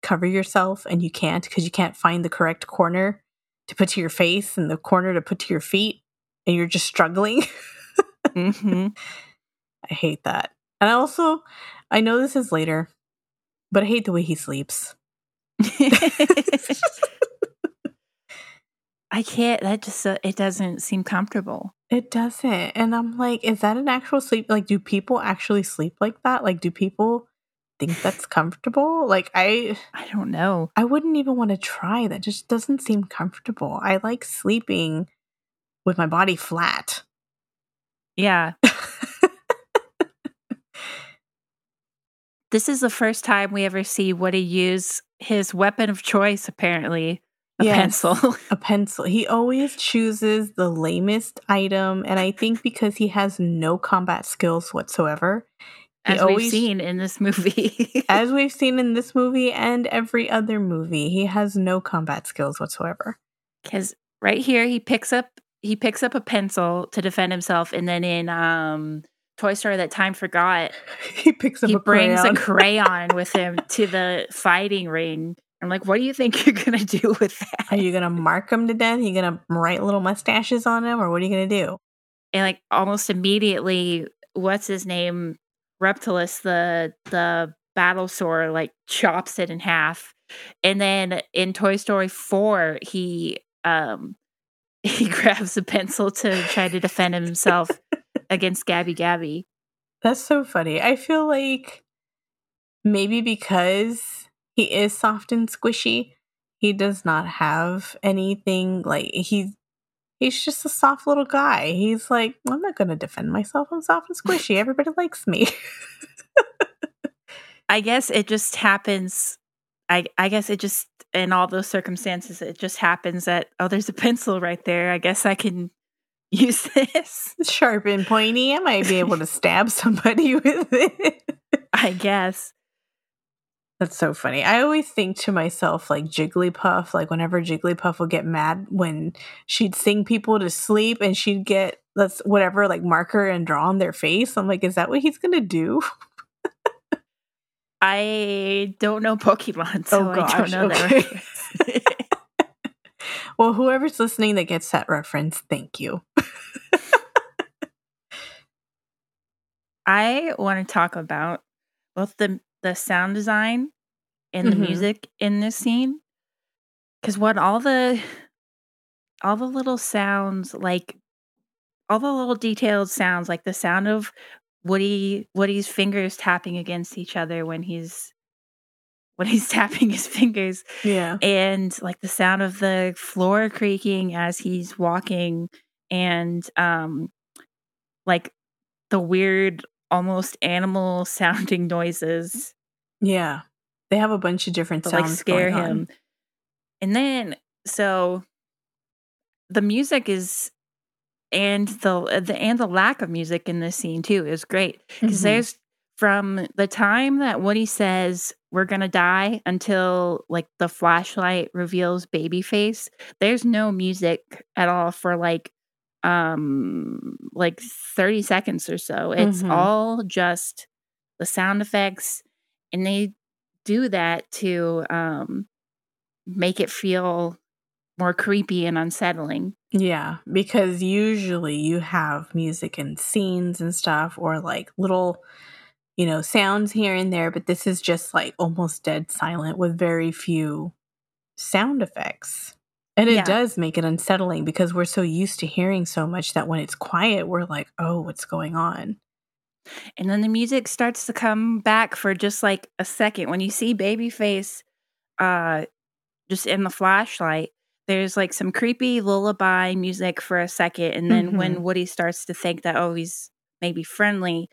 cover yourself and you can't because you can't find the correct corner to put to your face and the corner to put to your feet and you're just struggling. mm-hmm. I hate that. And I also, I know this is later, but I hate the way he sleeps. I can't. That just uh, it doesn't seem comfortable. It doesn't, and I'm like, is that an actual sleep? Like, do people actually sleep like that? Like, do people think that's comfortable? Like, I I don't know. I wouldn't even want to try. That just doesn't seem comfortable. I like sleeping with my body flat. Yeah. this is the first time we ever see Woody use his weapon of choice, apparently. A yes, pencil. a pencil. He always chooses the lamest item, and I think because he has no combat skills whatsoever. As always, we've seen in this movie. as we've seen in this movie and every other movie, he has no combat skills whatsoever. Because right here he picks up he picks up a pencil to defend himself, and then in um Toy Story that time forgot, he picks up. He brings crayon. a crayon with him to the fighting ring. I'm like, what do you think you're gonna do with that? Are you gonna mark him to death? Are you gonna write little mustaches on him, or what are you gonna do? And like almost immediately, what's his name? Reptillus, the the Battlesaur, like chops it in half. And then in Toy Story 4, he um he grabs a pencil to try to defend himself against Gabby Gabby. That's so funny. I feel like maybe because he is soft and squishy, he does not have anything like he's he's just a soft little guy. He's like, I'm not gonna defend myself. I'm soft and squishy. Everybody likes me. I guess it just happens. I I guess it just in all those circumstances, it just happens that oh, there's a pencil right there. I guess I can use this. Sharp and pointy. I might be able to stab somebody with it. I guess. That's so funny. I always think to myself, like Jigglypuff, like whenever Jigglypuff would get mad when she'd sing people to sleep and she'd get let's whatever like marker and draw on their face. I'm like, is that what he's gonna do? I don't know Pokemon, so oh, gosh, I don't know okay. that. well, whoever's listening that gets that reference, thank you. I want to talk about both the the sound design and the Mhm. music in this scene. Cause what all the all the little sounds like all the little detailed sounds like the sound of Woody Woody's fingers tapping against each other when he's when he's tapping his fingers Yeah. and like the sound of the floor creaking as he's walking and um like the weird almost animal sounding noises Yeah. They have a bunch of different sounds like scare going on. him and then so the music is and the the and the lack of music in this scene too is great because Mhm. there's from the time that Woody says we're gonna die until like the flashlight reveals Babyface, there's no music at all for like um like 30 seconds or so. It's Mhm. all just the sound effects and they do that to um make it feel more creepy and unsettling. Yeah, because usually you have music and scenes and stuff, or like little, you know, sounds here and there, but this is just like almost dead silent with very few sound effects. And it Yeah. does make it unsettling because we're so used to hearing so much that when it's quiet, we're like, oh, what's going on? And then the music starts to come back for just like a second. When you see Babyface uh just in the flashlight, there's like some creepy lullaby music for a second. And then Mhm. when Woody starts to think that, oh, he's maybe friendly,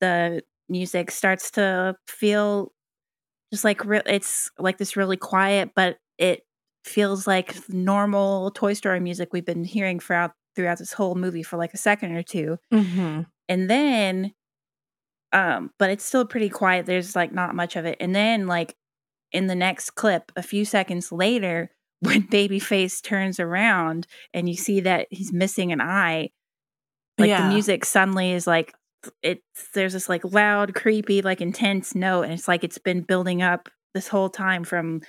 the music starts to feel just like re- it's like this really quiet, but it feels like normal Toy Story music we've been hearing throughout throughout this whole movie for like a second or two Mm-hmm. and then um but it's still pretty quiet there's like not much of it and then like in the next clip a few seconds later when babyface turns around and you see that he's missing an eye like Yeah. the music suddenly is like it's there's this like loud creepy like intense note and it's like it's been building up this whole time from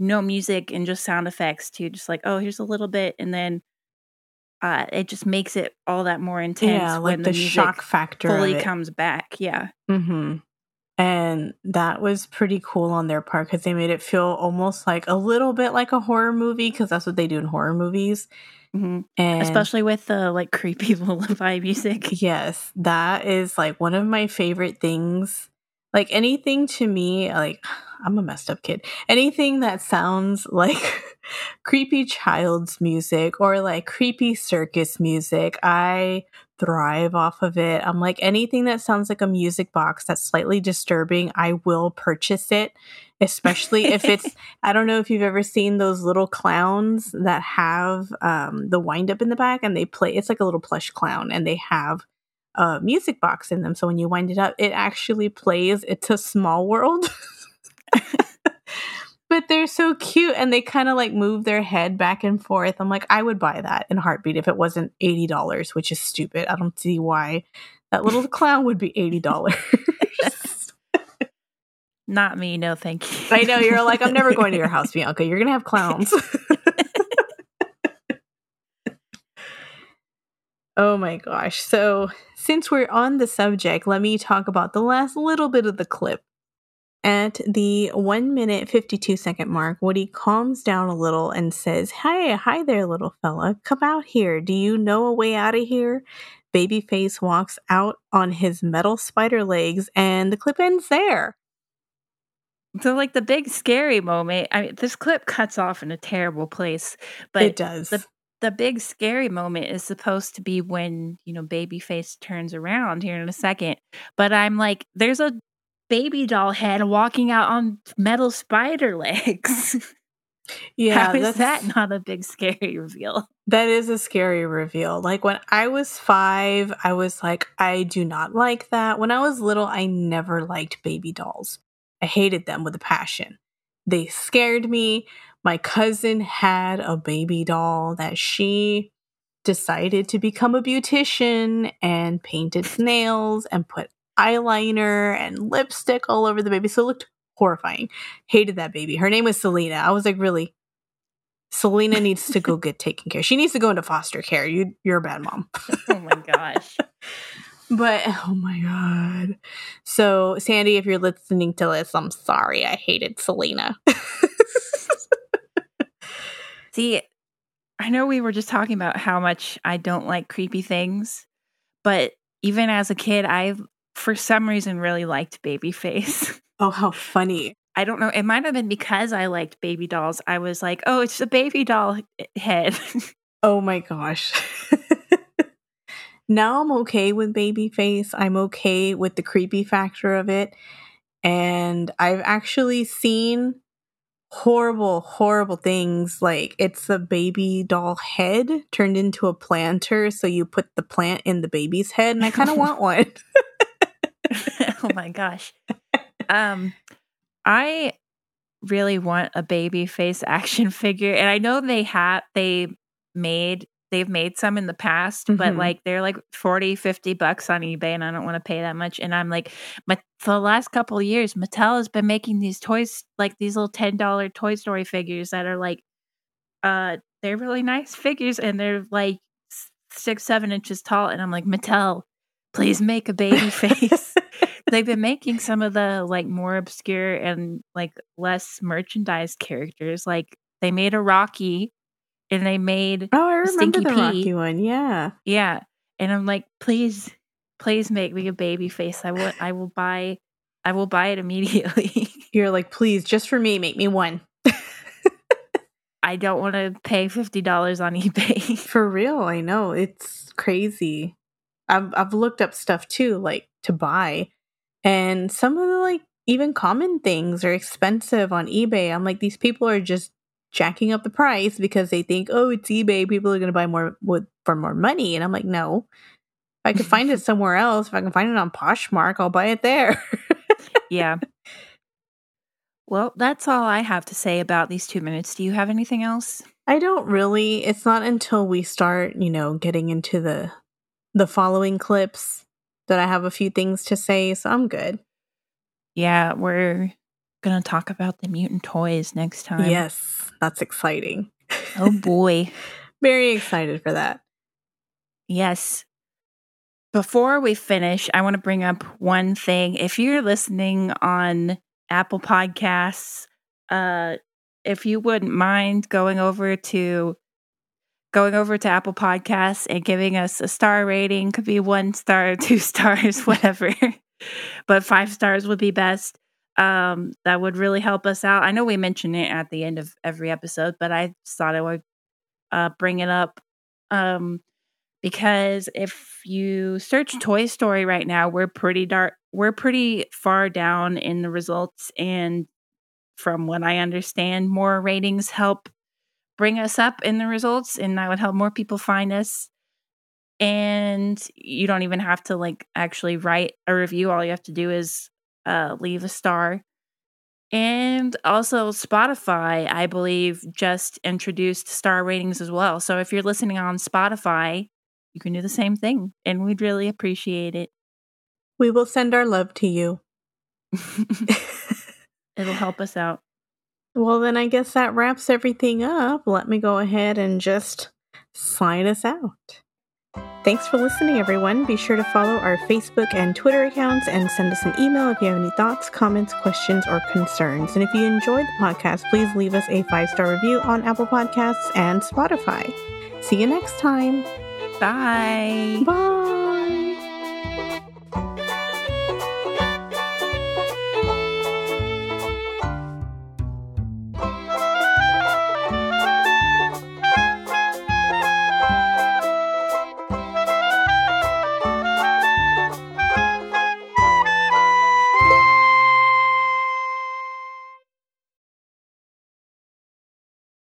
no music and just sound effects to just like oh here's a little bit and then uh it just makes it all that more intense Yeah, like when the, the, shock factor fully comes back yeah Mm-hmm. And that was pretty cool on their part because they made it feel almost like a little bit like a horror movie because that's what they do in horror movies. Mhm. And especially with the like creepy lullaby music yes, that is like one of my favorite things. Like anything to me, like I'm a messed up kid. Anything that sounds like creepy child's music or like creepy circus music, I thrive off of it. I'm like anything that sounds like a music box that's slightly disturbing, I will purchase it. Especially if it's I don't know if you've ever seen those little clowns that have um, the wind up in the back and they play. It's like a little plush clown and they have a music box in them. So when you wind it up, it actually plays. It's a small world. but they're so cute and they kind of like move their head back and forth. I'm like, I would buy that in heartbeat if it wasn't $80, which is stupid. I don't see why that little clown would be $80. not me no thank you I know you're like, I'm never going to your house, Bianca. You're gonna have clowns. Oh my gosh. So, since we're on the subject, let me talk about the last little bit of the clip. At the 1 minute 52 second mark, Woody calms down a little and says, Hi, hi there, little fella. Come out here. Do you know a way out of here? Babyface walks out on his metal spider legs, and the clip ends there. so like the big scary moment i mean this clip cuts off in a terrible place but it does. the the big scary moment is supposed to be when you know babyface turns around here in a second but i'm like there's a baby doll head walking out on metal spider legs yeah, how is that not a big scary reveal That is a scary reveal. Like when I was five, I was like, I do not like that. When I was little, I never liked baby dolls. I hated them with a passion. They scared me. My cousin had a baby doll that she decided to become a beautician and painted nails and put eyeliner and lipstick all over the baby. So it looked horrifying. Hated that baby. Her name was Selena. I was like, really? Selena needs to go get taken care. She needs to go into foster care. You, you're a bad mom. oh my gosh But oh my god. So Sandy, if you're listening to this, I'm sorry. I hated Selena. See, I know we were just talking about how much I don't like creepy things, but even as a kid, I for some reason really liked Babyface. Oh, how funny. I don't know. It might have been because I liked baby dolls. I was like, oh, it's a baby doll head. oh my gosh. now I'm okay with Babyface. I'm okay with the creepy factor of it. And I've actually seen horrible, horrible things. Like it's a baby doll head turned into a planter. So you put the plant in the baby's head, and I kind of want one. oh my gosh. Um, I really want a baby face action figure, and I know they have they made they've made some in the past mm-hmm. but like they're like 40 50 bucks on ebay and i don't want to pay that much. And i'm like but for the last couple of years mattel has been making these toys like these little $10 toy story figures that are like uh they're really nice figures and they're like six seven inches tall. And i'm like mattel please make a baby face. They've been making some of the like more obscure and like less merchandise characters. Like they made a rocky and they made oh I remember the. Rocky one. Yeah. Yeah. And I'm like please please make me a baby face. I will I will buy I will buy it immediately. You're like please just for me make me one. I don't want to pay fifty dollars on eBay. For real I know. It's crazy. I've I've looked up stuff too like to buy. And some of the like even common things are expensive on eBay. I'm like, these people are just jacking up the price because they think, oh, it's eBay. People are going to buy more with for more money. And I'm like, no. If I can find it somewhere else, if I can find it on Poshmark, I'll buy it there. yeah. Well, that's all I have to say about these two minutes. Do you have anything else? I don't really. It's not until we start, you know, getting into the the following clips that I have a few things to say, so I'm good. Yeah, we're going to talk about the mutant toys next time. Yes, that's exciting. Oh boy. Very excited for that. Yes. Before we finish, I want to bring up one thing. If you're listening on Apple Podcasts, uh if you wouldn't mind going over to going over to Apple Podcasts and giving us a star rating. Could be one star, two stars, whatever. but five stars would be best. Um, that would really help us out. I know we mention it at the end of every episode, but I thought I would uh, bring it up um, because if you search Toy Story right now, we're pretty dark. We're pretty far down in the results, and from what I understand, more ratings help bring us up in the results and that would help more people find us and you don't even have to like actually write a review all you have to do is uh, leave a star. And also spotify i believe just introduced star ratings as well. So if you're listening on spotify you can do the same thing and we'd really appreciate it. We will send our love to you. It'll help us out. Well, then I guess that wraps everything up. Let me go ahead and just sign us out. Thanks for listening, everyone. Be sure to follow our Facebook and Twitter accounts and send us an email if you have any thoughts, comments, questions, or concerns. And if you enjoyed the podcast, please leave us a five star review on Apple Podcasts and Spotify. See you next time. Bye. Bye.